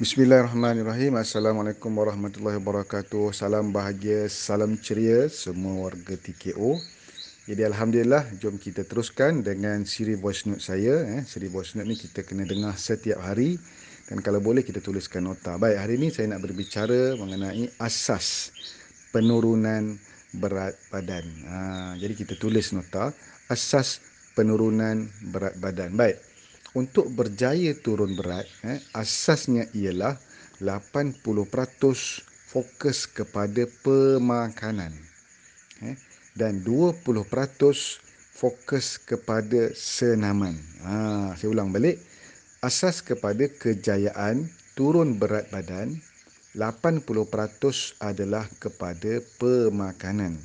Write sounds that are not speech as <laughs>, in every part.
Bismillahirrahmanirrahim. Assalamualaikum warahmatullahi wabarakatuh. Salam bahagia, salam ceria semua warga TKO. Jadi Alhamdulillah, jom kita teruskan dengan siri voice note saya. Eh. Siri voice note ni kita kena dengar setiap hari. Dan kalau boleh kita tuliskan nota. Baik, hari ini saya nak berbicara mengenai asas penurunan berat badan. Ha, jadi kita tulis nota, asas penurunan berat badan. Baik, untuk berjaya turun berat, eh, asasnya ialah 80% fokus kepada pemakanan. Eh, dan 20% fokus kepada senaman. Ha, saya ulang balik. Asas kepada kejayaan turun berat badan, 80% adalah kepada pemakanan.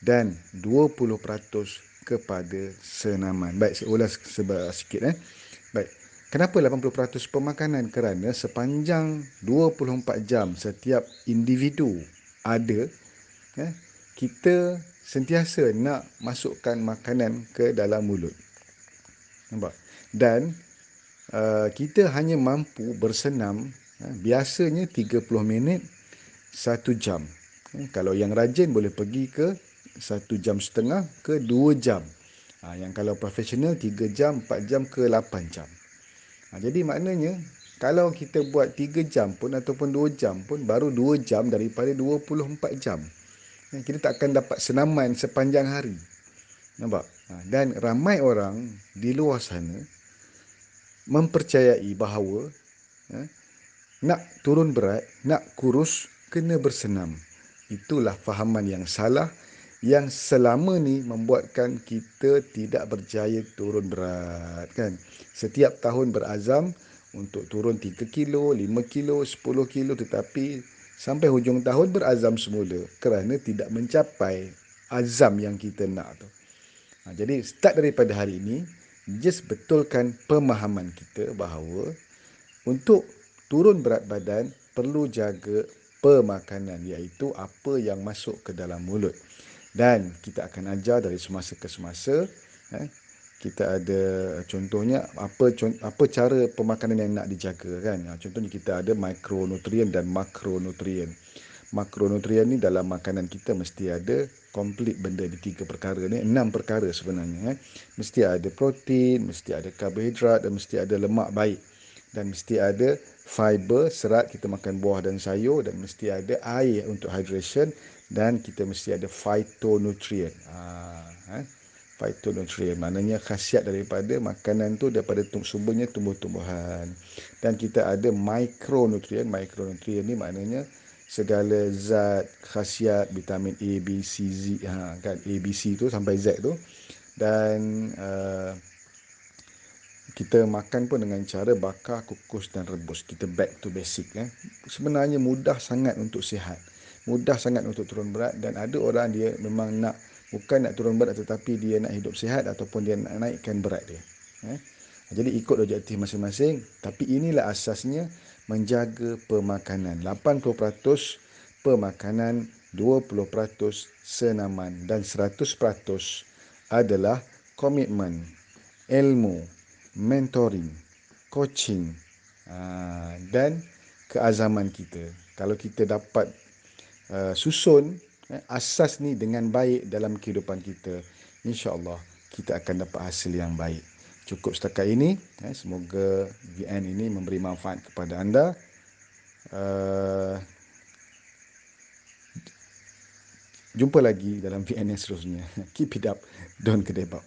Dan 20% kepada senaman. Baik, saya ulas sikit. Eh. Baik. Kenapa 80% pemakanan? Kerana sepanjang 24 jam setiap individu ada, eh, kita sentiasa nak masukkan makanan ke dalam mulut. Nampak? Dan uh, kita hanya mampu bersenam uh, biasanya 30 minit 1 jam. Uh, kalau yang rajin boleh pergi ke 1 jam setengah ke 2 jam. Ha, yang kalau profesional 3 jam, 4 jam ke 8 jam. Ha, jadi maknanya kalau kita buat 3 jam pun ataupun 2 jam pun baru 2 jam daripada 24 jam. Ha, kita tak akan dapat senaman sepanjang hari. Nampak? Ha, dan ramai orang di luar sana mempercayai bahawa ha, nak turun berat, nak kurus, kena bersenam. Itulah fahaman yang salah yang selama ni membuatkan kita tidak berjaya turun berat kan? Setiap tahun berazam untuk turun 3 kilo 5 kilo 10 kilo tetapi sampai hujung tahun berazam semula kerana tidak mencapai azam yang kita nak tu. Ha, jadi start daripada hari ini just betulkan pemahaman kita bahawa untuk turun berat badan perlu jaga pemakanan iaitu apa yang masuk ke dalam mulut dan kita akan ajar dari semasa ke semasa eh, kita ada contohnya apa apa cara pemakanan yang nak dijaga kan? Ha, contohnya kita ada mikronutrien dan makronutrien. Makronutrien ni dalam makanan kita mesti ada komplit benda di tiga perkara ni enam perkara sebenarnya eh. mesti ada protein mesti ada karbohidrat dan mesti ada lemak baik dan mesti ada fiber serat kita makan buah dan sayur dan mesti ada air untuk hydration dan kita mesti ada phytonutrient. Ha, eh? Phytonutrient maknanya khasiat daripada makanan tu daripada sumbernya tumbuh-tumbuhan. Dan kita ada micronutrient. Micronutrient ni maknanya segala zat khasiat vitamin A, B, C, Z. Ha, kan? A, B, C tu sampai Z tu. Dan uh, kita makan pun dengan cara bakar, kukus dan rebus. Kita back to basic. Eh? Sebenarnya mudah sangat untuk sihat mudah sangat untuk turun berat dan ada orang dia memang nak bukan nak turun berat tetapi dia nak hidup sihat ataupun dia nak naikkan berat dia. Eh? Jadi ikut objektif masing-masing tapi inilah asasnya menjaga pemakanan. 80% pemakanan, 20% senaman dan 100% adalah komitmen, ilmu, mentoring, coaching ah, dan keazaman kita. Kalau kita dapat Uh, susun eh, asas ni dengan baik dalam kehidupan kita insyaallah kita akan dapat hasil yang baik. Cukup setakat ini eh, semoga VN ini memberi manfaat kepada anda. Uh, jumpa lagi dalam VN yang seterusnya. <laughs> Keep it up don't kedebab